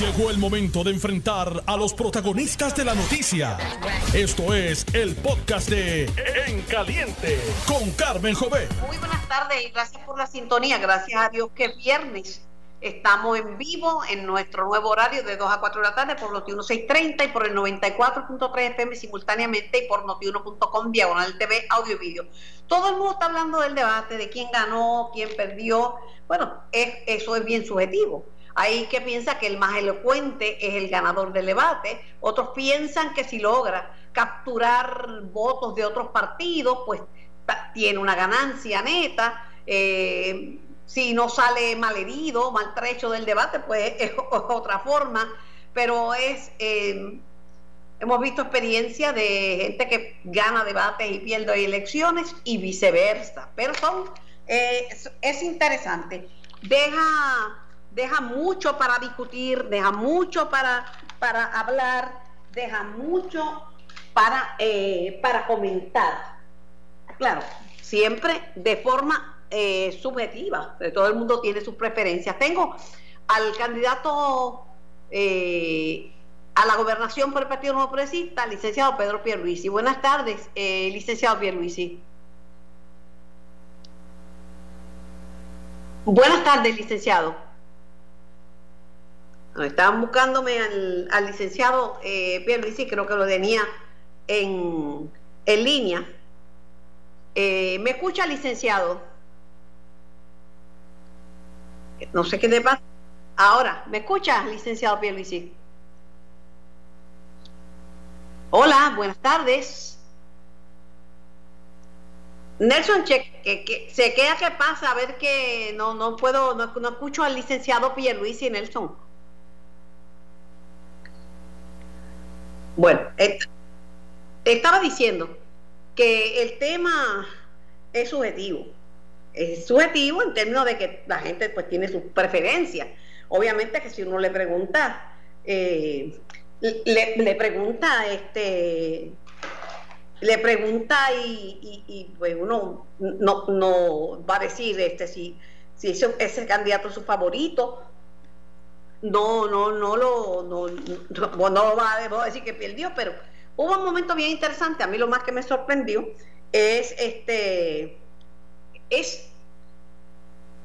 Llegó el momento de enfrentar a los protagonistas de la noticia. Esto es el podcast de En Caliente con Carmen Jové. Muy buenas tardes y gracias por la sintonía. Gracias a Dios que es viernes. Estamos en vivo en nuestro nuevo horario de 2 a 4 de la tarde por Noti 1630 y por el 94.3 FM simultáneamente y por noti1.com diagonal TV audio y vídeo. Todo el mundo está hablando del debate, de quién ganó, quién perdió. Bueno, es, eso es bien subjetivo hay que piensa que el más elocuente es el ganador del debate, otros piensan que si logra capturar votos de otros partidos, pues tiene una ganancia neta. Eh, si no sale malherido, maltrecho del debate, pues es otra forma. Pero es, eh, hemos visto experiencia de gente que gana debates y pierde elecciones y viceversa. Pero son, eh, es interesante. Deja deja mucho para discutir, deja mucho para, para hablar, deja mucho para, eh, para comentar. Claro, siempre de forma eh, subjetiva, todo el mundo tiene sus preferencias. Tengo al candidato eh, a la gobernación por el Partido Nuevo Progresista, licenciado Pedro Pierluisi. Buenas tardes, licenciado Pierluisi. Buenas tardes, licenciado. Estaban buscándome al, licenciado eh, Pierre creo que lo tenía en, en línea. Eh, ¿Me escucha, licenciado? No sé qué te pasa. Ahora, ¿me escucha, licenciado Pierre Hola, buenas tardes. Nelson, che, que, se queda que pasa, a ver que no, no puedo, no, no escucho al licenciado Pierluisi, Nelson. Bueno, estaba diciendo que el tema es subjetivo. Es subjetivo en términos de que la gente pues tiene sus preferencias. Obviamente que si uno le pregunta, eh, le, pregunta, este, le pregunta y, pues uno no, no va a decir este si, si ese, ese candidato es su favorito no, no, no lo, no, no, va a decir que perdió, pero hubo un momento bien interesante. A mí lo más que me sorprendió es este, es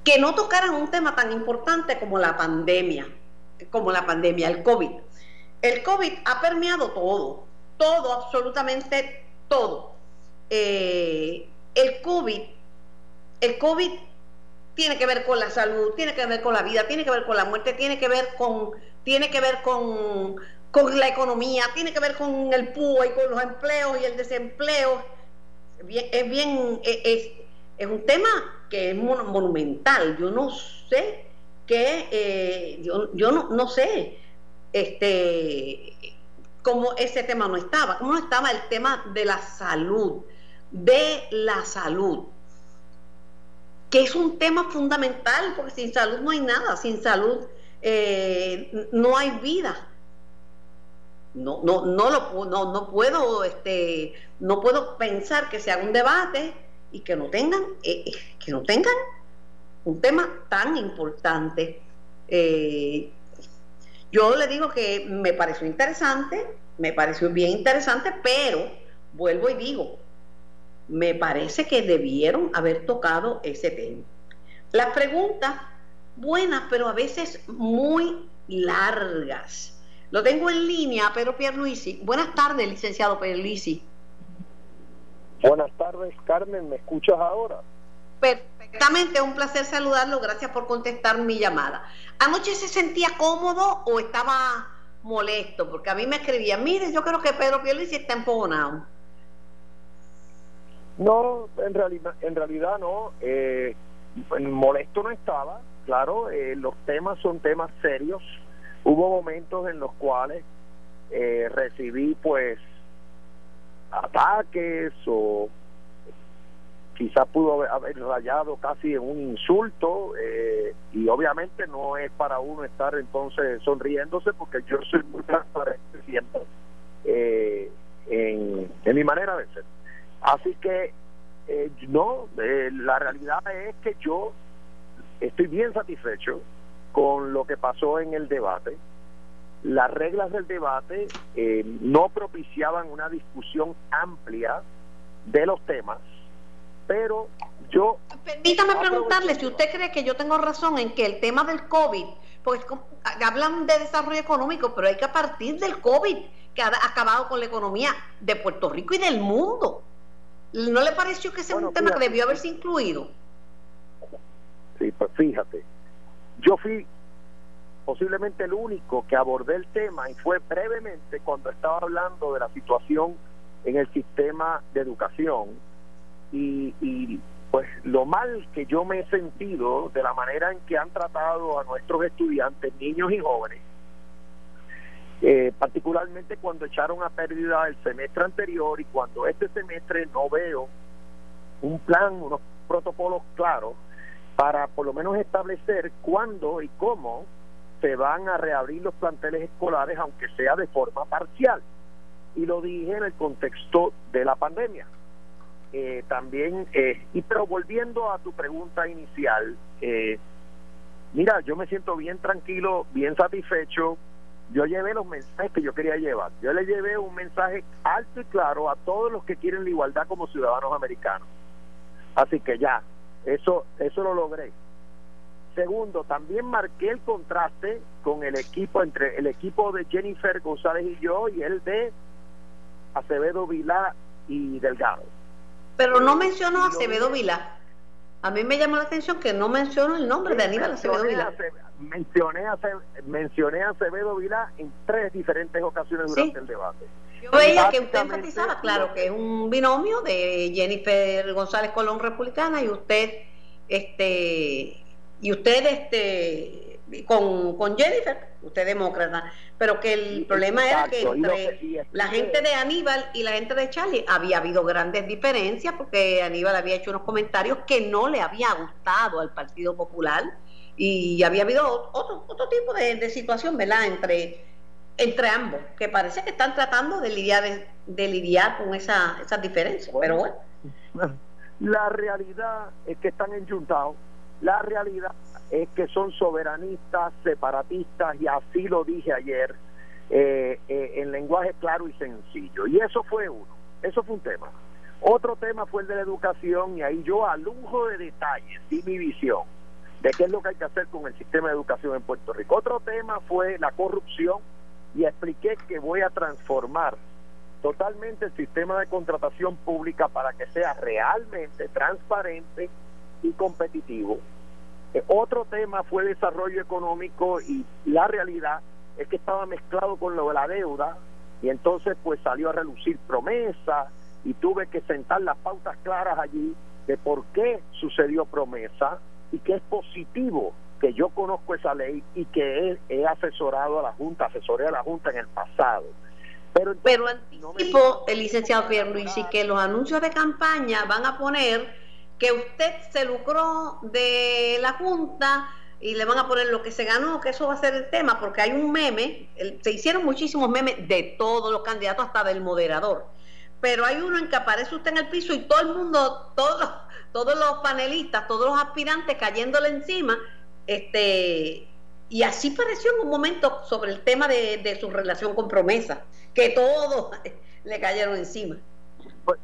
que no tocaran un tema tan importante como la pandemia, como la pandemia, el COVID. El COVID ha permeado todo, todo, absolutamente todo. Eh, el COVID, el COVID tiene que ver con la salud, tiene que ver con la vida, tiene que ver con la muerte, tiene que ver con, tiene que ver con, con la economía, tiene que ver con el PUA y con los empleos y el desempleo. es bien, es, es, un tema que es monumental. Yo no sé qué, eh, yo, yo no, no sé este cómo ese tema no estaba, cómo no estaba el tema de la salud, de la salud que es un tema fundamental, porque sin salud no hay nada, sin salud eh, no hay vida. No, no, no, lo, no, no puedo, este, no puedo pensar que se haga un debate y que no tengan, eh, eh, que no tengan un tema tan importante. yo le digo que me pareció interesante, me pareció bien interesante, pero vuelvo y digo, me parece que debieron haber tocado ese tema. Las preguntas buenas, pero a veces muy largas. Lo tengo en línea, Pedro Pierluisi. Buenas tardes, licenciado Pierluisi. Buenas tardes, Carmen. ¿Me escuchas ahora? Perfectamente, un placer saludarlo. Gracias por contestar mi llamada. ¿Anoche se sentía cómodo o estaba molesto? Porque a mí me escribía, mire, yo creo que Pedro Pierluisi está empogonado. No, en realidad, en realidad no. Eh, molesto no estaba, claro, eh, los temas son temas serios. Hubo momentos en los cuales eh, recibí pues ataques o quizás pudo haber rayado casi en un insulto eh, y obviamente no es para uno estar entonces sonriéndose porque yo soy muy transparente siempre eh, en, en mi manera de ser Así que eh, no, eh, la realidad es que yo estoy bien satisfecho con lo que pasó en el debate. las reglas del debate eh, no propiciaban una discusión amplia de los temas, pero yo... Permítame preguntarle si usted cree que yo tengo razón en que el tema del COVID, pues hablan de desarrollo económico, pero hay que partir del COVID, que ha acabado con la economía de Puerto Rico y del mundo. ¿No le pareció que ese es un tema que debió haberse incluido? Sí, pues fíjate, yo fui posiblemente el único que abordé el tema y fue brevemente cuando estaba hablando de la situación en el sistema de educación y, y pues lo mal que yo me he sentido de la manera en que han tratado a nuestros estudiantes, niños y jóvenes, eh, particularmente cuando echaron a pérdida el semestre anterior y cuando este semestre no veo un plan, unos protocolos claros para por lo menos establecer cuándo y cómo se van a reabrir los planteles escolares, aunque sea de forma parcial. Y lo dije en el contexto de la pandemia. Eh, también, eh, y pero volviendo a tu pregunta inicial, eh, mira, yo me siento bien tranquilo, bien satisfecho. Yo llevé los mensajes que yo quería llevar. Yo le llevé un mensaje alto y claro a todos los que quieren la igualdad como ciudadanos americanos. Así que ya, eso, eso lo logré. Segundo, también marqué el contraste con el equipo, entre el equipo de Jennifer González y yo y el de Acevedo Vilá y Delgado. Pero no mencionó a Acevedo Vilá. A mí me llamó la atención que no mencionó el nombre de Aníbal Acevedo Vilá. Mencioné a, mencioné a Acevedo Vilá en tres diferentes ocasiones durante el debate. Yo veía que usted enfatizaba, claro, que es un binomio de Jennifer González Colón republicana y usted este y usted este con, con Jennifer, usted demócrata, pero que el problema era que entre la gente de Aníbal y la gente de Charlie había habido grandes diferencias porque Aníbal había hecho unos comentarios que no le había gustado al Partido Popular y había habido otro, otro tipo de, situación, ¿verdad? Entre, entre ambos, que parece que están tratando de lidiar, de, lidiar con esa, esas diferencias, pero bueno. La realidad es que están enjuntados la realidad es que son soberanistas, separatistas, y así lo dije ayer, eh, eh, en lenguaje claro y sencillo. Y eso fue uno, eso fue un tema. Otro tema fue el de la educación, y ahí yo a lujo de detalles di mi visión de qué es lo que hay que hacer con el sistema de educación en Puerto Rico. Otro tema fue la corrupción, y expliqué que voy a transformar totalmente el sistema de contratación pública para que sea realmente transparente y competitivo. Eh, otro tema fue desarrollo económico y la realidad es que estaba mezclado con lo de la deuda y entonces pues salió a relucir promesa y tuve que sentar las pautas claras allí de por qué sucedió promesa y que es positivo que yo conozco esa ley y que he, asesorado a la Junta, asesoré a la Junta en el pasado. Pero, Pero anticipo, el licenciado Pierluisi, que los anuncios de campaña van a poner que usted se lucró de la Junta y le van a poner lo que se ganó, que eso va a ser el tema, porque hay un meme, se hicieron muchísimos memes de todos los candidatos, hasta del moderador, pero hay uno en que aparece usted en el piso y todo el mundo, todos, todos los panelistas, todos los aspirantes cayéndole encima, este y así pareció en un momento sobre el tema de, de su relación con promesa, que todos le cayeron encima. Pues,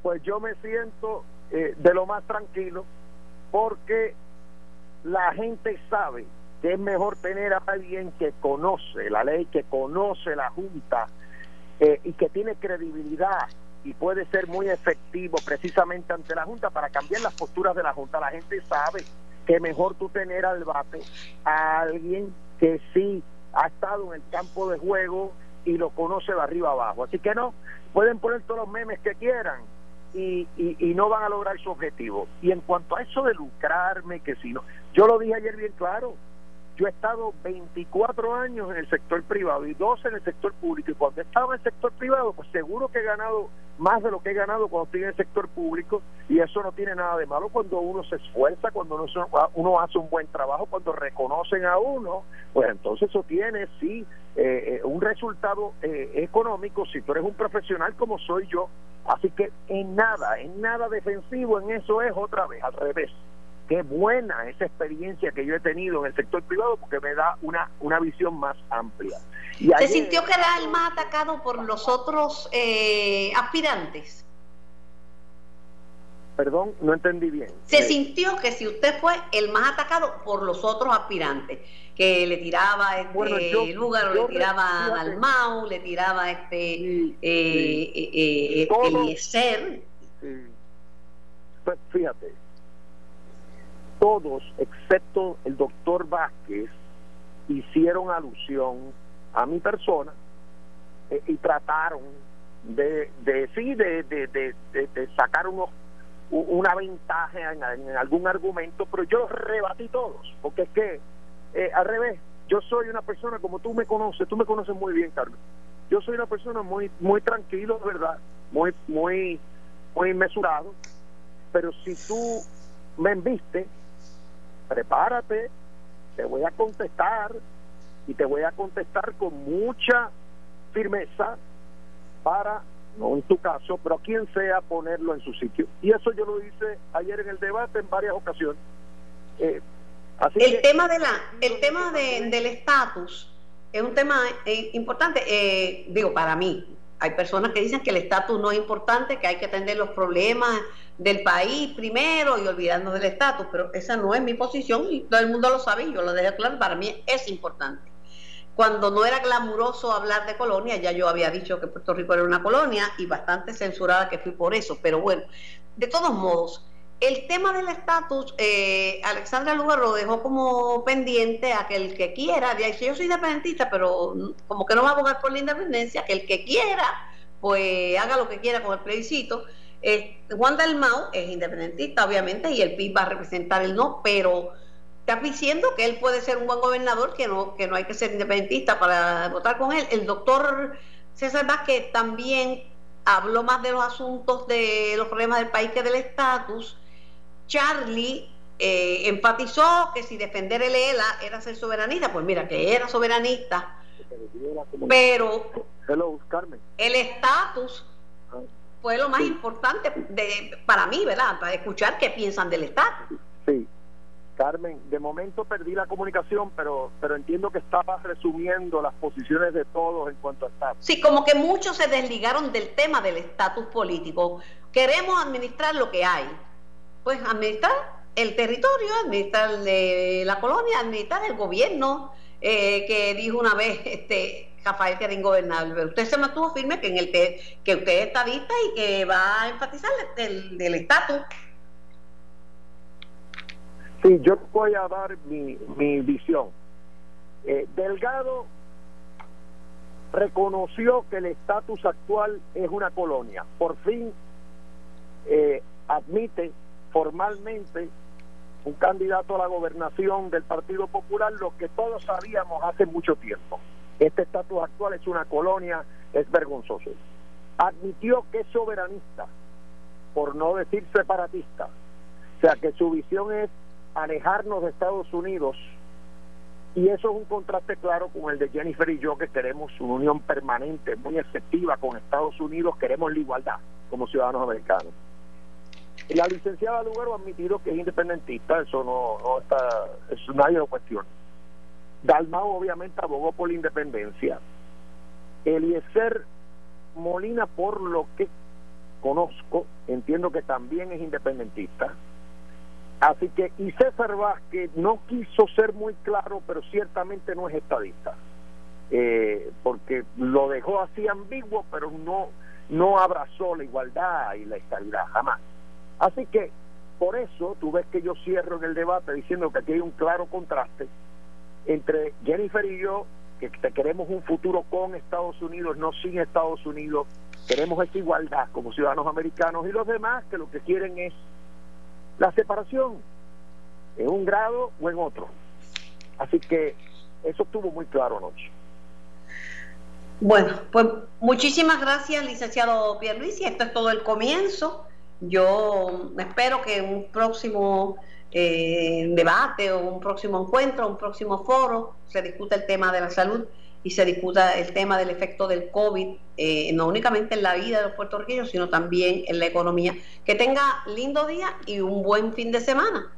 pues yo me siento eh, de lo más tranquilo, porque la gente sabe que es mejor tener a alguien que conoce la ley, que conoce la Junta eh, y que tiene credibilidad y puede ser muy efectivo precisamente ante la Junta para cambiar las posturas de la Junta. La gente sabe que mejor tú tener al bate a alguien que sí ha estado en el campo de juego y lo conoce de arriba abajo. Así que no, pueden poner todos los memes que quieran, y, y, no van a lograr su objetivo. Y en cuanto a eso de lucrarme, que si no, yo lo dije ayer bien claro, yo he estado 24 años en el sector privado y 12 en el sector público. Y cuando estaba en el sector privado, pues seguro que he ganado más de lo que he ganado cuando estoy en el sector público. Y eso no tiene nada de malo cuando uno se esfuerza, cuando uno, uno hace un buen trabajo, cuando reconocen a uno. Pues entonces eso tiene, sí, eh, eh, un resultado eh, económico si tú eres un profesional como soy yo. Así que en nada, en nada defensivo, en eso es otra vez, al revés. Qué buena esa experiencia que yo he tenido en el sector privado porque me da una, una visión más amplia. Y ¿Se sintió que era el más atacado por los otros eh, aspirantes? Perdón, no entendí bien. Se sintió que si usted fue el más atacado por los otros aspirantes, que le tiraba este bueno, le tiraba al Mau, le tiraba este sí, eh, eh, eh Pues fíjate, todos, excepto el doctor Vázquez, hicieron alusión a mi persona eh, y trataron de, de sí, de, de, de, sacar unos una ventaja en, algún argumento, pero yo los rebatí todos, porque es que, eh, al revés, yo soy una persona como tú me conoces, tú me conoces muy bien, Carmen. Yo soy una persona muy muy tranquilo, ¿verdad? Muy muy muy mesurado, pero si tú me enviste, prepárate, te voy a contestar y te voy a contestar con mucha firmeza para, no en tu caso, pero a quien sea ponerlo en su sitio. Y eso yo lo hice ayer en el debate en varias ocasiones. Eh, el tema de la, el tema de, del estatus es un tema eh, importante, eh, digo, para mí. Hay personas que dicen que el estatus no es importante, que hay que atender los problemas del país primero y olvidarnos del estatus, pero esa no es mi posición y todo el mundo lo sabe y yo lo dejé claro, para mí es importante. Cuando no era glamuroso hablar de colonia, ya yo había dicho que Puerto Rico era una colonia y bastante censurada que fui por eso, pero bueno, de todos modos, el tema del estatus, eh, Alexandra Lugar lo dejó como pendiente a que el que quiera, yo soy independentista, pero como que no va a abogar por la independencia, que el que quiera, pues haga lo que quiera con el plebiscito eh, Juan Dalmau es independentista, obviamente, y el PIB va a representar el no, pero está diciendo que él puede ser un buen gobernador, que no, que no hay que ser independentista para votar con él. El doctor César Vázquez también habló más de los asuntos de los problemas del país que del estatus. Charlie eh, enfatizó que si defender el ELA era ser soberanista, pues mira, que era soberanista, pero el estatus fue lo más importante de, para mí, ¿verdad? Para escuchar qué piensan del Estado. Sí. Carmen, de momento perdí la comunicación, pero pero entiendo que estabas resumiendo las posiciones de todos en cuanto a Estado. Sí, como que muchos se desligaron del tema del estatus político. Queremos administrar lo que hay. Pues administrar el territorio, administrar la colonia, administrar el gobierno, eh, que dijo una vez este Rafael que era ingobernable. Usted se mantuvo firme que en el que, que usted es estadista y que va a enfatizar el, del estatus. Sí, yo voy a dar mi, mi visión. Eh, Delgado reconoció que el estatus actual es una colonia. Por fin eh, admite formalmente un candidato a la gobernación del Partido Popular, lo que todos sabíamos hace mucho tiempo. Este estatus actual es una colonia, es vergonzoso. Admitió que es soberanista, por no decir separatista. O sea, que su visión es alejarnos de Estados Unidos y eso es un contraste claro con el de Jennifer y yo que queremos una unión permanente, muy efectiva con Estados Unidos, queremos la igualdad como ciudadanos americanos. La licenciada Lugaro ha admitido que es independentista, eso no, no está, eso nadie lo cuestiona. Dalmau obviamente abogó por la independencia. Eliezer Molina, por lo que conozco, entiendo que también es independentista. Así que, y César Vázquez no quiso ser muy claro, pero ciertamente no es estadista. Eh, porque lo dejó así ambiguo, pero no, no abrazó la igualdad y la estabilidad, jamás. Así que, por eso, tú ves que yo cierro en el debate diciendo que aquí hay un claro contraste entre Jennifer y yo, que queremos un futuro con Estados Unidos, no sin Estados Unidos, queremos esa igualdad como ciudadanos americanos y los demás que lo que quieren es la separación en un grado o en otro. Así que eso estuvo muy claro anoche. Bueno, pues muchísimas gracias, licenciado Pierluisi. Esto es todo el comienzo. Yo espero que un próximo eh, debate o un próximo encuentro, un próximo foro, se discuta el tema de la salud y se discuta el tema del efecto del COVID, eh, no únicamente en la vida de los puertorriqueños, sino también en la economía. Que tenga lindo día y un buen fin de semana.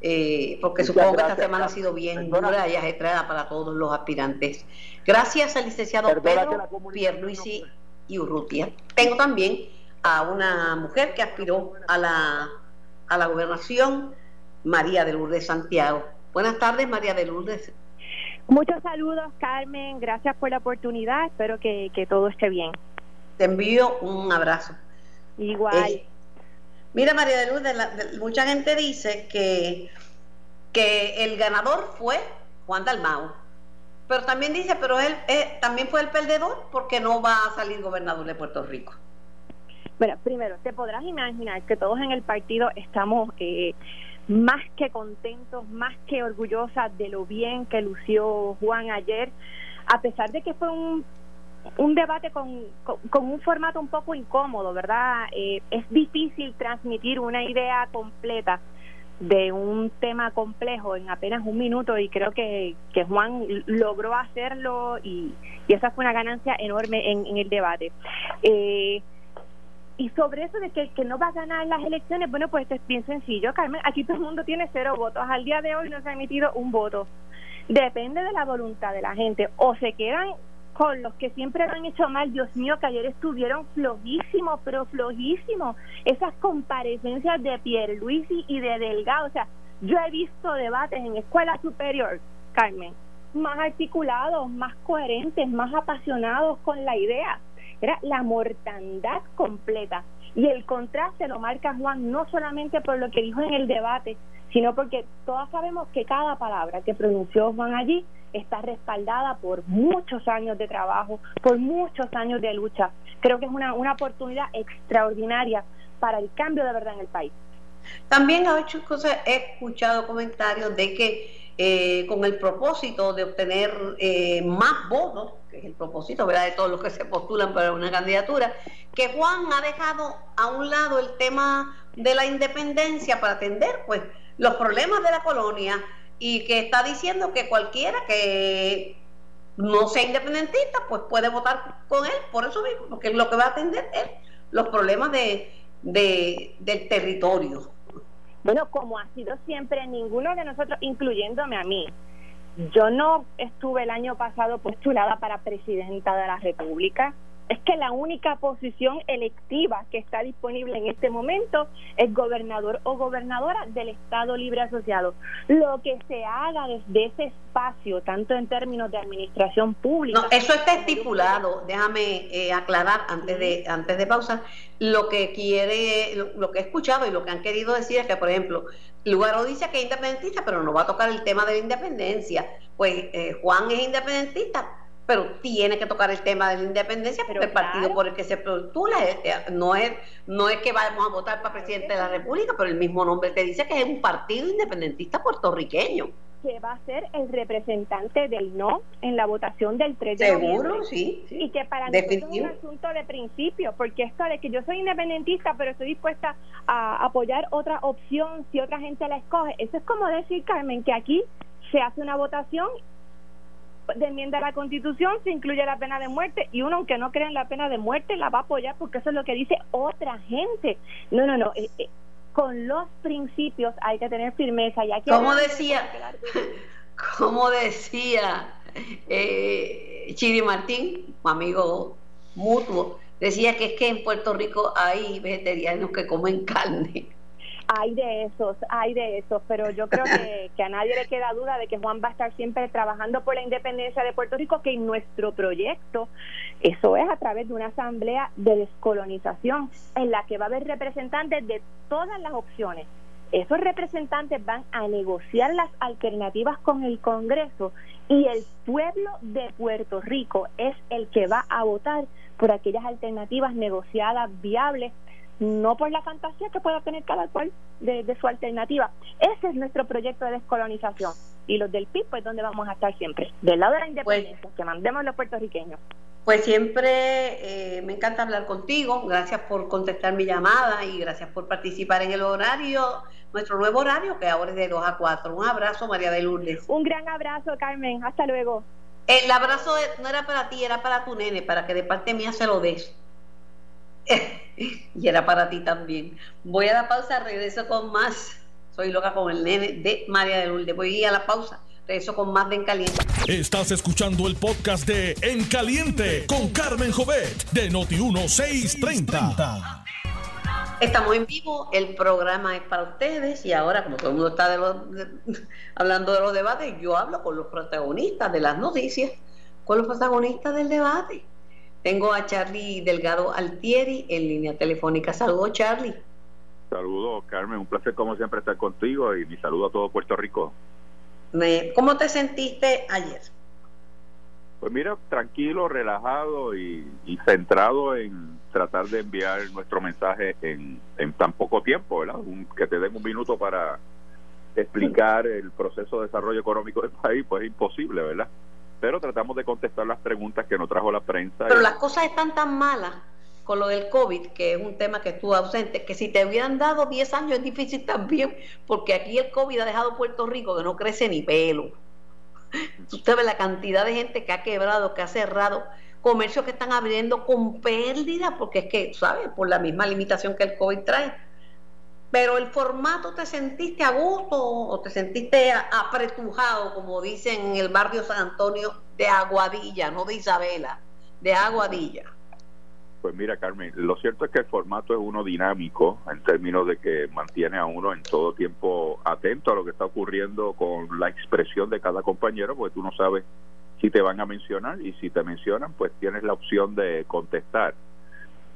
eh, porque supongo que esta semana ha sido bien dura y ajetreada para todos los aspirantes. Gracias al licenciado Pedro Pierluisi y Urrutia. Tengo también a una mujer que aspiró a la, a la gobernación, María de Lourdes Santiago. Buenas tardes, María de Lourdes. Muchos saludos, Carmen. Gracias por la oportunidad. Espero que, todo esté bien. Te envío un abrazo. Igual. Eh, mira, María de Lourdes, mucha gente dice que, que el ganador fue Juan Dalmau. Pero también dice, pero él eh, también fue el perdedor porque no va a salir gobernador de Puerto Rico. Bueno, primero, te podrás imaginar que todos en el partido estamos eh, más que contentos, más que orgullosas de lo bien que lució Juan ayer, a pesar de que fue un, un debate con, con, un formato un poco incómodo, ¿verdad? Eh, es difícil transmitir una idea completa de un tema complejo en apenas un minuto y creo que, que Juan logró hacerlo y, y esa fue una ganancia enorme en, en el debate. Eh, y sobre eso de que, que no va a ganar las elecciones, bueno, pues es bien sencillo, Carmen. Aquí todo el mundo tiene cero votos. Al día de hoy no se ha emitido un voto. Depende de la voluntad de la gente. O se quedan con los que siempre lo han hecho mal. Dios mío, que ayer estuvieron flojísimos, pero flojísimos. Esas comparecencias de Pierluisi y de Delgado. O sea, yo he visto debates en escuela superior, Carmen, más articulados, más coherentes, más apasionados con la idea era la mortandad completa. Y el contraste lo marca Juan no solamente por lo que dijo en el debate, sino porque todos sabemos que cada palabra que pronunció Juan allí está respaldada por muchos años de trabajo, por muchos años de lucha. Creo que es una, una oportunidad extraordinaria para el cambio de verdad en el país. También ha hecho cosas, he escuchado comentarios de que eh, con el propósito de obtener eh, más votos, es el propósito ¿verdad? de todos los que se postulan para una candidatura, que Juan ha dejado a un lado el tema de la independencia para atender pues los problemas de la colonia y que está diciendo que cualquiera que no sea independentista pues puede votar con él por eso mismo porque lo que va a atender es los problemas de, de del territorio bueno, como ha sido siempre, ninguno de nosotros, incluyéndome a mí, yo no estuve el año pasado postulada para presidenta de la República es que la única posición electiva que está disponible en este momento es gobernador o gobernadora del Estado Libre Asociado. Lo que se haga desde ese espacio, tanto en términos de administración pública. No, eso está estipulado. Déjame eh, aclarar antes de antes de pausa. Lo que quiere, lo, que he escuchado y lo que han querido decir es que, por ejemplo, Lugaro dice que es independentista, pero no va a tocar el tema de la independencia. Pues eh, Juan es independentista, pero tiene que tocar el tema de la independencia porque el partido por el que se postula. No es no es que vamos a votar para presidente de la República, pero el mismo nombre te dice que es un partido independentista puertorriqueño. Que va a ser el representante del no en la votación del 3 de Seguro, sí, Y que para nosotros es un asunto de principio, porque esto de que yo soy independentista, pero estoy dispuesta a apoyar otra opción si otra gente la escoge, eso es como decir, Carmen, que aquí se hace una votación de enmienda a la constitución se incluye la pena de muerte y uno aunque no crea en la pena de muerte la va a apoyar porque eso es lo que dice otra gente. No no no eh, eh, con los principios hay que tener firmeza y aquí como decía como decía eh, Chiri Martín amigo mutuo decía que es que en Puerto Rico hay vegetarianos que comen carne hay de esos, hay de esos, pero yo creo que, que, a nadie le queda duda de que Juan va a estar siempre trabajando por la independencia de Puerto Rico, que en nuestro proyecto, eso es a través de una asamblea de descolonización, en la que va a haber representantes de todas las opciones. Esos representantes van a negociar las alternativas con el Congreso y el pueblo de Puerto Rico es el que va a votar por aquellas alternativas negociadas, viables, no por la fantasía que pueda tener cada cual de, su alternativa. Ese es nuestro proyecto de descolonización. Y los del PIB, pues, donde vamos a estar siempre? Del lado de la independencia, pues, que mandemos los puertorriqueños. Pues siempre eh, me encanta hablar contigo. Gracias por contestar mi llamada y gracias por participar en el horario, nuestro nuevo horario, que ahora es de 2 a 4. Un abrazo, María de Lourdes. Un gran abrazo, Carmen. Hasta luego. El abrazo no era para ti, era para tu nene, para que de parte mía se lo des. y era para ti también. Voy a la pausa, regreso con más Soy loca con el nene de María de Lourdes. Voy a ir a la pausa. Eso con más de En Caliente. Estás escuchando el podcast de En Caliente con Carmen Jovet de Noti1630. Estamos en vivo, el programa es para ustedes y ahora como todo el mundo está de hablando de los debates, yo hablo con los protagonistas de las noticias, con los protagonistas del debate. Tengo a Charlie Delgado Altieri en línea telefónica. Saludos Charlie. Saludos Carmen, un placer como siempre estar contigo y mi saludo a todo Puerto Rico. ¿Cómo te sentiste ayer? Pues mira, tranquilo, relajado y, centrado en tratar de enviar nuestro mensaje en, tan poco tiempo, ¿verdad? que te den un minuto para explicar el proceso de desarrollo económico del país, pues es imposible, ¿verdad? Pero tratamos de contestar las preguntas que nos trajo la prensa. Pero las cosas están tan malas con lo del COVID, que es un tema que estuvo ausente, que si te hubieran dado 10 años es difícil también, porque aquí el COVID ha dejado Puerto Rico que no crece ni pelo. Usted ve la cantidad de gente que ha quebrado, que ha cerrado, comercios que están abriendo con pérdida, porque es que, ¿sabes? Por la misma limitación que el COVID trae. Pero el formato, ¿te sentiste a gusto o te sentiste apretujado, como dicen en el barrio San Antonio, de Aguadilla, no de Isabela, de Aguadilla? Pues mira, Carmen, lo cierto es que el formato es uno dinámico en términos de que mantiene a uno en todo tiempo atento a lo que está ocurriendo con la expresión de cada compañero, porque tú no sabes si te van a mencionar y si te mencionan, pues tienes la opción de contestar.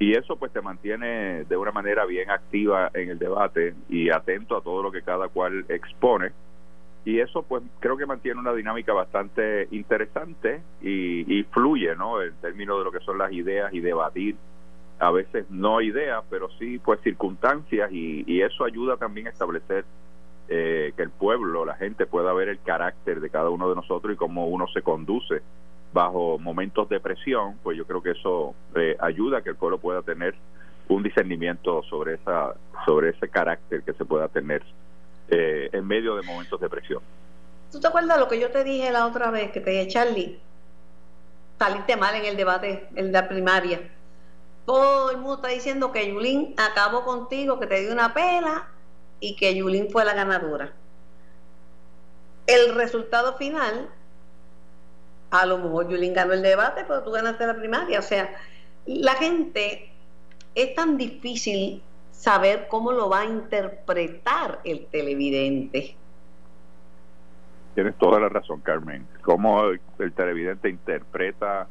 Y eso pues te mantiene de una manera bien activa en el debate y atento a todo lo que cada cual expone. Y eso pues creo que mantiene una dinámica bastante interesante y, fluye no en términos de lo que son las ideas y debatir. A veces no ideas pero sí pues circunstancias y, eso ayuda también a establecer eh, que el pueblo la gente pueda ver el carácter de cada uno de nosotros y cómo uno se conduce bajo momentos de presión pues yo creo que eso eh, ayuda a que el pueblo pueda tener un discernimiento sobre esa sobre ese carácter que se pueda tener eh, en medio de momentos de presión. ¿Tú te acuerdas lo que yo te dije la otra vez que te dije, Charlie? Saliste mal en el debate, en la primaria. Todo el mundo está diciendo que Yulín acabó contigo, que te dio una pela y que Yulín fue la ganadora. El resultado final, a lo mejor Yulín ganó el debate, pero tú ganaste la primaria. O sea, la gente es tan difícil saber cómo lo va a interpretar el televidente. Tienes toda la razón, Carmen. Cómo el televidente interpreta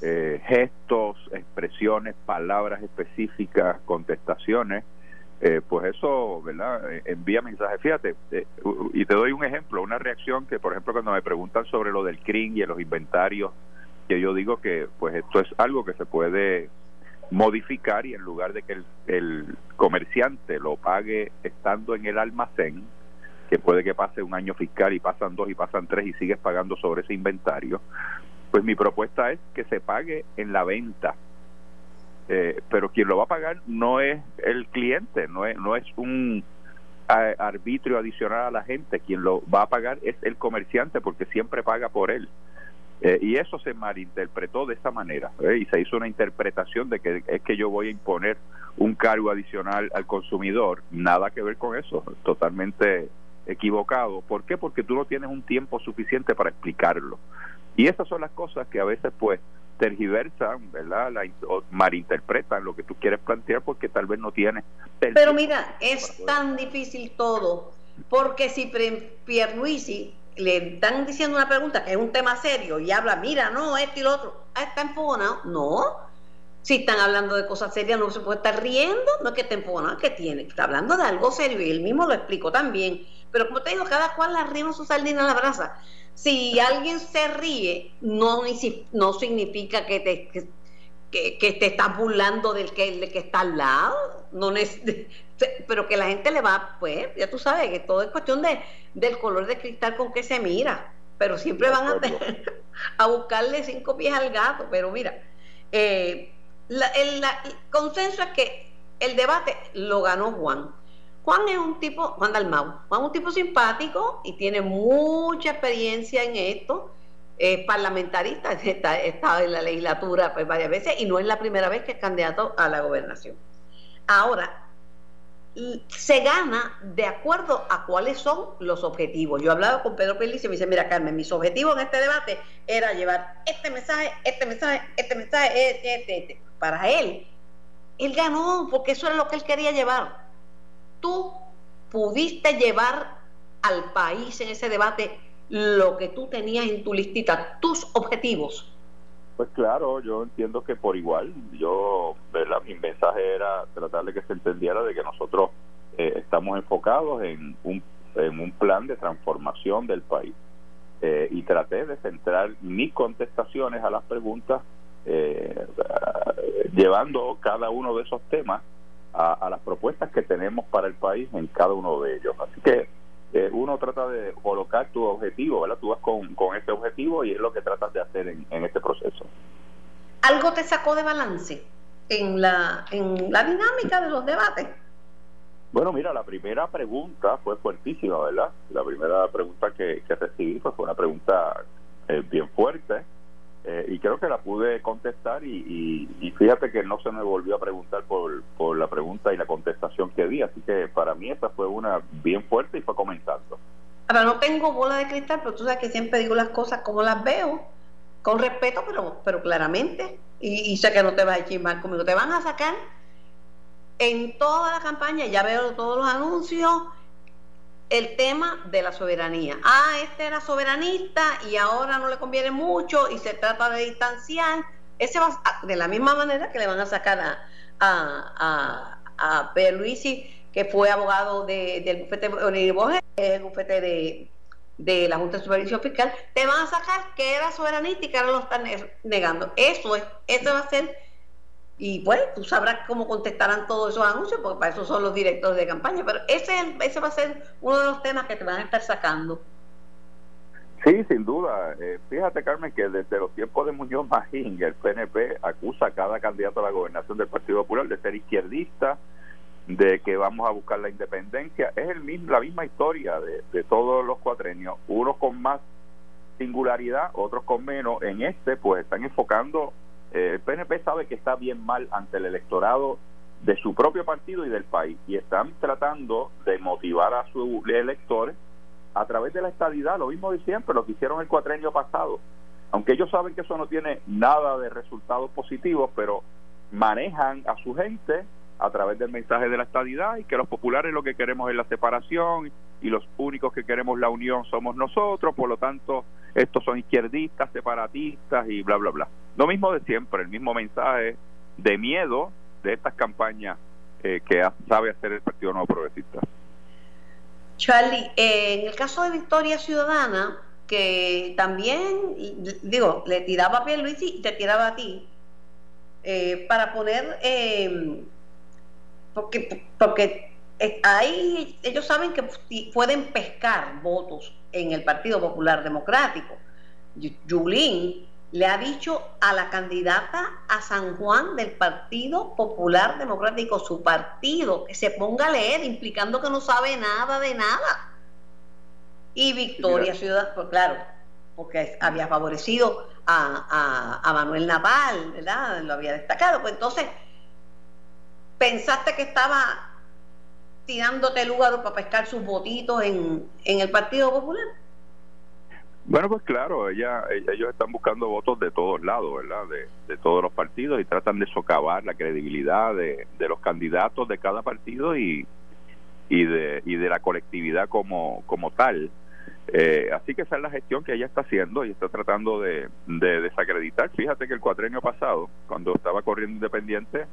eh, gestos, expresiones, palabras específicas, contestaciones, eh, pues eso, ¿verdad? Eh, envía mensajes. Fíjate, y te doy un ejemplo, una reacción que, por ejemplo, cuando me preguntan sobre lo del CRIN y los inventarios, que yo digo que, pues esto es algo que se puede modificar y en lugar de que el, comerciante lo pague estando en el almacén, que puede que pase un año fiscal y pasan dos y pasan tres y sigues pagando sobre ese inventario, pues mi propuesta es que se pague en la venta. Eh, pero quien lo va a pagar no es el cliente, no es, no es un arbitrio adicional a la gente, quien lo va a pagar es el comerciante porque siempre paga por él. Eh, y eso se malinterpretó de esa manera ¿eh? y se hizo una interpretación de que es que yo voy a imponer un cargo adicional al consumidor. Nada que ver con eso, totalmente equivocado. ¿Por qué? Porque tú no tienes un tiempo suficiente para explicarlo. Y esas son las cosas que a veces pues tergiversan, ¿verdad? La, o malinterpretan lo que tú quieres plantear porque tal vez no tienes... Pero mira, es tan difícil todo, porque si Pierluisi le están diciendo una pregunta que es un tema serio y habla, mira, no, este y lo otro, ah, está enfogonado. No, si están hablando de cosas serias no se puede estar riendo, no es que esté enfogonado, que tiene, está hablando de algo serio y él mismo lo explicó también. Pero como te digo, cada cual la ríe su sardina a la brasa. Si alguien se ríe, no, no significa que te, que, te estás burlando del que, que está al lado. No pero que la gente le va, pues, ya tú sabes que todo es cuestión de, del color de cristal con que se mira, pero siempre van a, a buscarle cinco pies al gato, pero mira, eh, el, consenso es que el debate lo ganó Juan. Juan es un tipo, Juan Dalmau, Juan es un tipo simpático y tiene mucha experiencia en esto, es parlamentarista, está, en la legislatura pues, varias veces y no es la primera vez que es candidato a la gobernación. Ahora, se gana de acuerdo a cuáles son los objetivos. Yo he hablado con Pedro Pérez y me dice, mira Carmen, mis objetivos en este debate era llevar este mensaje, este mensaje, este mensaje, este, este, este. Para él, él ganó porque eso era lo que él quería llevar. Tú pudiste llevar al país en ese debate lo que tú tenías en tu listita, tus objetivos. Pues claro, yo entiendo que por igual, yo, ¿verdad? Mi mensaje era tratar de que se entendiera de que nosotros eh, estamos enfocados en un, en un plan de transformación del país. Eh, y traté de centrar mis contestaciones a las preguntas eh, llevando cada uno de esos temas a, a, las propuestas que tenemos para el país en cada uno de ellos. Así que eh, uno trata de colocar tu objetivo, ¿verdad? Tú vas con, con ese objetivo y es lo que tratas de hacer en, en este proceso. ¿Algo te sacó de balance en la, en la dinámica de los debates? Bueno, mira, la primera pregunta fue fuertísima, ¿verdad? La primera pregunta que, que recibí pues, fue una pregunta eh, bien fuerte eh, y creo que la pude contestar y, fíjate que no se me volvió a preguntar por, por la pregunta y la contestación que di, así que para mí esa fue una bien fuerte y fue comentando. Ahora no tengo bola de cristal, pero tú sabes que siempre digo las cosas como las veo, con respeto, pero, pero claramente, y, y sé que no te vas a echar mal conmigo, te van a sacar en toda la campaña, ya veo todos los anuncios, el tema de la soberanía. Ah, este era soberanista y ahora no le conviene mucho y se trata de distanciar. Ese va de la misma manera que le van a sacar a, a, a, a que fue abogado de, del bufete de el bufete de, de, la Junta de Supervisión Fiscal, te van a sacar que era soberanista y que ahora lo están negando. Eso es, eso va a ser y pues tú sabrás cómo contestarán todos esos anuncios, porque para eso son los directores de campaña, pero ese, ese va a ser uno de los temas que te van a estar sacando. Sí, sin duda. Eh, fíjate, Carmen, que desde los tiempos de Muñoz Majín, el PNP acusa a cada candidato a la gobernación del Partido Popular de ser izquierdista, de que vamos a buscar la independencia. Es el mismo, la misma historia de, de todos los cuatrenios, unos con más singularidad, otros con menos. En este, pues están enfocando el PNP sabe que está bien mal ante el electorado de su propio partido y del país y están tratando de motivar a sus electores a través de la estadidad, lo mismo de siempre, lo que hicieron el cuatrenio pasado. Aunque ellos saben que eso no tiene nada de resultados positivos, pero manejan a su gente a través del mensaje de la estadidad y que los populares lo que queremos es la separación y los únicos que queremos la unión somos nosotros, por lo tanto estos son izquierdistas, separatistas y bla, bla, bla. Lo mismo de siempre, el mismo mensaje de miedo de estas campañas eh, que sabe hacer el Partido Nuevo Progresista. Charlie, eh, en el caso de Victoria Ciudadana, que también, digo, le tiraba a Pierluisi y te tiraba a ti, eh, para poner, porque, porque ahí ellos saben que pueden pescar votos en el Partido Popular Democrático. Yulín le ha dicho a la candidata a San Juan del Partido Popular Democrático, su partido, que se ponga a leer, implicando que no sabe nada de nada. Y Victoria Ciudad, pues claro, porque había favorecido a, a, Manuel Naval, ¿verdad? Lo había destacado. Pues entonces, pensaste que estaba tirándote lugar para pescar sus votitos en, en el Partido Popular. Bueno, pues claro, ella, ellos están buscando votos de todos lados, ¿verdad? De, todos los partidos y tratan de socavar la credibilidad de, los candidatos de cada partido y, y, de, y de la colectividad como, como tal. Eh, así que esa es la gestión que ella está haciendo y está tratando de, de desacreditar. Fíjate que el cuatrenio pasado, cuando estaba corriendo independiente,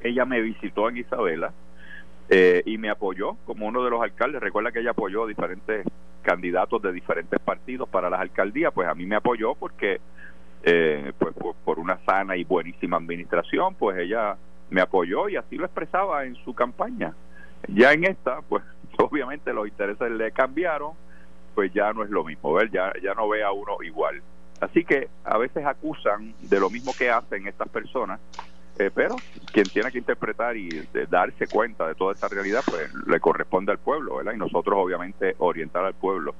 ella me visitó en Isabela eh, y me apoyó como uno de los alcaldes. Recuerda que ella apoyó diferentes candidatos de diferentes partidos para las alcaldías, pues a mí me apoyó porque eh, pues por, una sana y buenísima administración, pues ella me apoyó y así lo expresaba en su campaña. Ya en esta, pues obviamente los intereses le cambiaron, pues ya no es lo mismo. Ya, ya no ve a uno igual. Así que a veces acusan de lo mismo que hacen estas personas eh, pero quien tiene que interpretar y darse cuenta de toda esa realidad, pues le corresponde al pueblo, ¿verdad? Y nosotros obviamente orientar al pueblo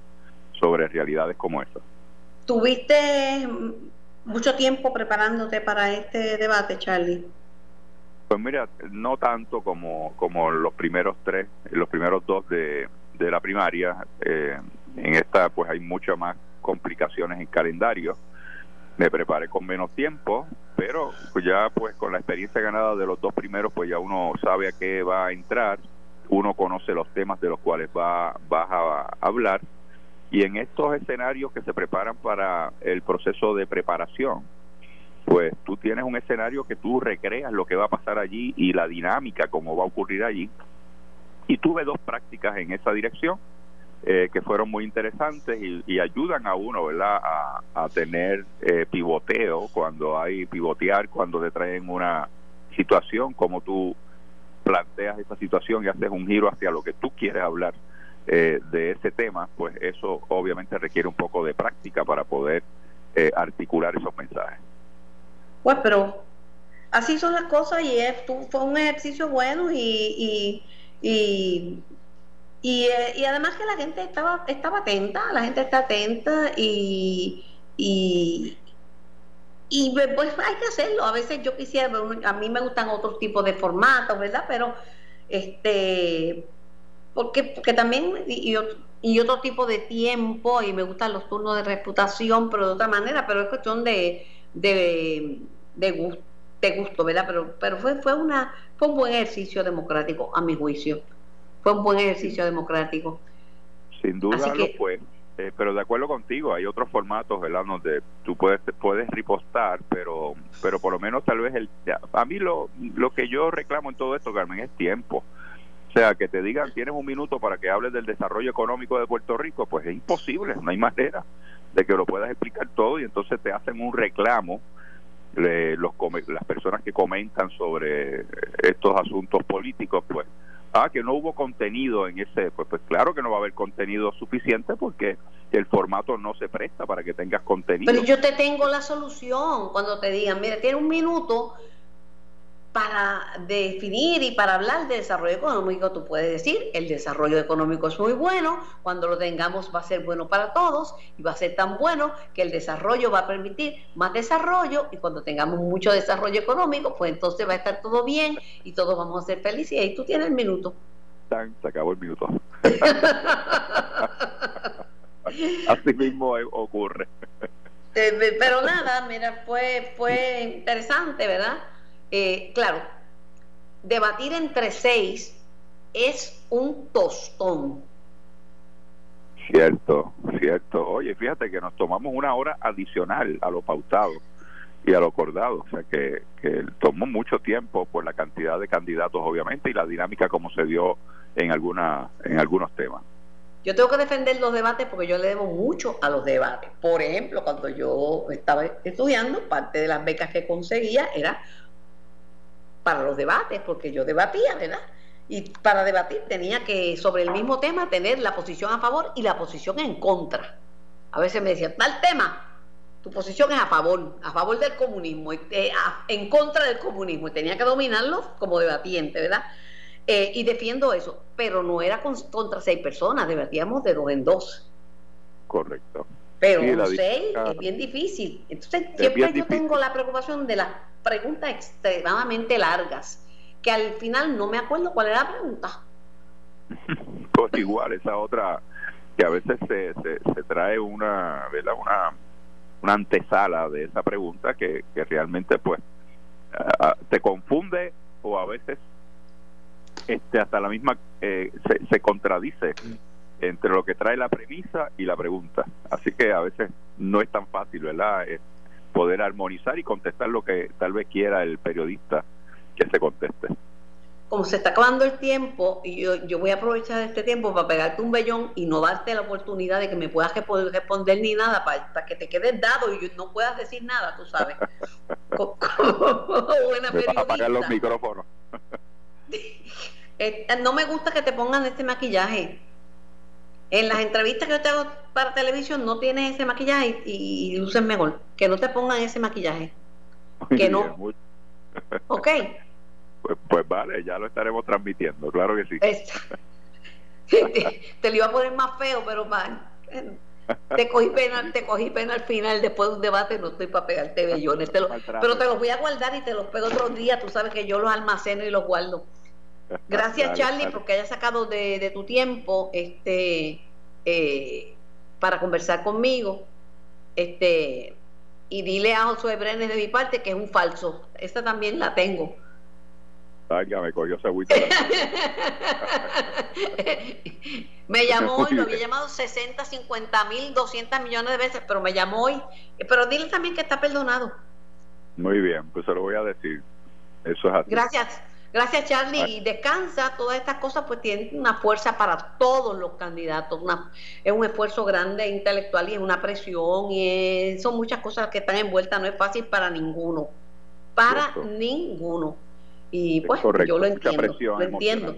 sobre realidades como esa. ¿Tuviste mucho tiempo preparándote para este debate, Charlie? Pues mira, no tanto como, como los primeros tres, los primeros dos de, de la primaria. Eh, en esta pues hay muchas más complicaciones en calendario. Me preparé con menos tiempo, pero ya pues con la experiencia ganada de los dos primeros, pues ya uno sabe a qué va a entrar, uno conoce los temas de los cuales va vas a hablar y en estos escenarios que se preparan para el proceso de preparación, pues tú tienes un escenario que tú recreas lo que va a pasar allí y la dinámica, cómo va a ocurrir allí. Y tuve dos prácticas en esa dirección eh, que fueron muy interesantes y, ayudan a uno, ¿verdad?, a, tener eh, pivoteo cuando hay pivotear, cuando te traen una situación, como tú planteas esa situación y haces un giro hacia lo que tú quieres hablar eh, de ese tema, pues eso obviamente requiere un poco de práctica para poder articular esos mensajes. Pues, pero así son las cosas y es, fue un ejercicio bueno y, y, y, eh, y, además que la gente estaba, estaba atenta, la gente está atenta y, y, pues hay que hacerlo. A veces yo quisiera, a mí me gustan otros tipos de formatos, ¿verdad? Pero este porque, porque también y, y, otro tipo de tiempo y me gustan los turnos de reputación, pero de otra manera, pero es cuestión de, de, de gusto, de gusto, ¿verdad? Pero, pero fue, fue, una, fue un buen ejercicio democrático, a mi juicio. Fue un buen ejercicio democrático. Sin duda lo fue. Eh, pero de acuerdo contigo, hay otros formatos, ¿verdad? Donde tú puedes puedes ripostar, pero pero por lo menos tal vez el a mí lo lo que yo reclamo en todo esto, Carmen, es tiempo. O sea, que te digan, tienes un minuto para que hables del desarrollo económico de Puerto Rico, pues es imposible, no hay manera de que lo puedas explicar todo y entonces te hacen un reclamo los las personas que comentan sobre estos asuntos políticos, pues, ah, que no hubo contenido en ese, pues, pues claro que no va a haber contenido suficiente porque el formato no se presta para que tengas contenido. Pero yo te tengo la solución cuando te digan, mire, tiene un minuto para definir y para hablar de desarrollo económico, tú puedes decir, el desarrollo económico es muy bueno, cuando lo tengamos va a ser bueno para todos y va a ser tan bueno que el desarrollo va a permitir más desarrollo y cuando tengamos mucho desarrollo económico, pues entonces va a estar todo bien y todos vamos a ser felices y ahí tú tienes el minuto. se acabó el minuto. Así mismo ocurre. Pero nada, mira, fue, fue interesante, ¿verdad? Eh, claro, debatir entre seis es un tostón. Cierto, cierto. Oye, fíjate que nos tomamos una hora adicional a lo pautado y a lo acordado, o sea que, que tomó mucho tiempo por la cantidad de candidatos, obviamente, y la dinámica como se dio en, alguna, en algunos temas. Yo tengo que defender los debates porque yo le debo mucho a los debates. Por ejemplo, cuando yo estaba estudiando, parte de las becas que conseguía era para los debates, porque yo debatía, ¿verdad? Y para debatir tenía que, sobre el mismo tema, tener la posición a favor y la posición en contra. A veces me decían, tal tema, tu posición es a favor, a favor del comunismo, eh, en contra del comunismo, y tenía que dominarlo como debatiente, ¿verdad? Eh, y defiendo eso, pero no era contra seis personas, debatíamos de dos en dos. Correcto. Pero seis es bien difícil. Entonces, siempre yo tengo la preocupación de las preguntas extremadamente largas, que al final no me acuerdo cuál era la pregunta. Pues igual, esa otra, que a veces se, se, trae una, ¿verdad? una una antesala de esa pregunta que, que realmente pues te confunde o a veces este hasta la misma eh, se, se contradice entre lo que trae la premisa y la pregunta. Así que a veces no es tan fácil, ¿verdad? poder armonizar y contestar lo que tal vez quiera el periodista que se conteste. Como se está acabando el tiempo, y yo, yo voy a aprovechar este tiempo para pegarte un vellón y no darte la oportunidad de que me puedas responder ni nada para, que te quedes dado y no puedas decir nada, tú sabes. buena periodista. apagar los micrófonos. Eh, no me gusta que te pongan este maquillaje. En las entrevistas que yo te hago para televisión no tienes ese maquillaje y, luces mejor. Que no te pongan ese maquillaje. que no. ok. Pues, pues, vale, ya lo estaremos transmitiendo, claro que sí. te, te, lo iba a poner más feo, pero Te cogí pena, te cogí pena al final, después de un debate, no estoy para pegarte bellones, pero te los voy a guardar y te los pego otro día, tú sabes que yo los almaceno y los guardo. Gracias Charlie porque hayas sacado de, tu tiempo este eh, para conversar conmigo. Este y dile a Josué Brenes de mi parte que es un falso. Esta también la tengo. me cogió ese Me llamó hoy, lo había llamado 60, 50 mil, 200 millones de veces, pero me llamó hoy. Pero dile también que está perdonado. Muy bien, pues se lo voy a decir. Eso es así. Gracias. Gracias, Charlie. Y descansa, todas estas cosas pues tienen una fuerza para todos los candidatos. es un esfuerzo grande intelectual y es una presión y son muchas cosas que están envueltas. No es fácil para ninguno. Para ninguno. Y pues yo lo entiendo. Lo entiendo.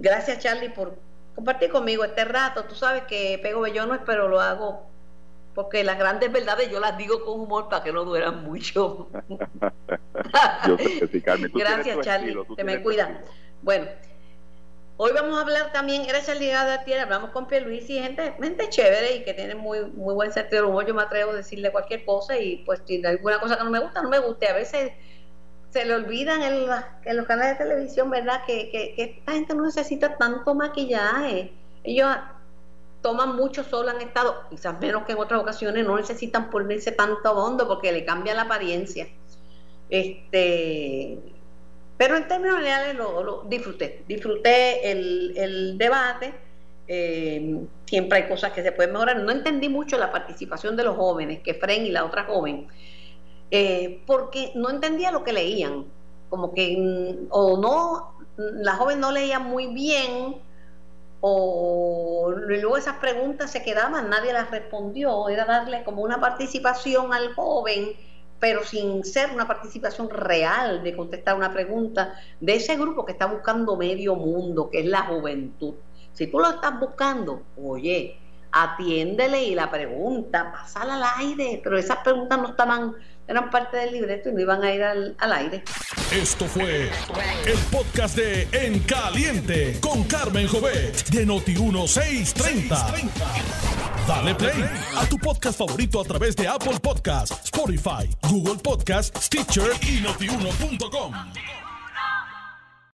Gracias, Charlie, por compartir conmigo este rato. Tú sabes que pego bellones, pero lo hago porque las grandes verdades yo las digo con humor para que no dueran mucho. Gracias, Charlie. Te me cuida. Bueno, hoy vamos a hablar también, gracias Ligada a Tierra, hablamos con Luis y gente, gente chévere y que tiene muy, muy buen sentido del humor. Yo me atrevo a decirle cualquier cosa y pues si alguna cosa que no me gusta, no me guste. A veces se le olvidan en, en los canales de televisión, ¿verdad? Que, que, esta gente no necesita tanto maquillaje. Ellos toman mucho sol, han estado, quizás menos que en otras ocasiones, no necesitan ponerse tanto hondo porque le cambia la apariencia. Este, pero en términos generales lo, disfruté, disfruté el, debate. Eh, siempre hay cosas que se pueden mejorar. No entendí mucho la participación de los jóvenes, que Fren y la otra joven, eh, porque no entendía lo que leían, como que mm, o no, la joven no leía muy bien, o luego esas preguntas se quedaban, nadie las respondió, era darle como una participación al joven, pero sin ser una participación real de contestar una pregunta de ese grupo que está buscando medio mundo, que es la juventud. Si tú lo estás buscando, oye, atiéndele y la pregunta, pásala al aire, pero esas preguntas no estaban eran parte del libreto y no iban a ir al, al, aire. Esto fue el podcast de En Caliente con Carmen Jovet de Noti1630. Dale play a tu podcast favorito a través de Apple Podcasts, Spotify, Google Podcasts, Stitcher y notiuno.com.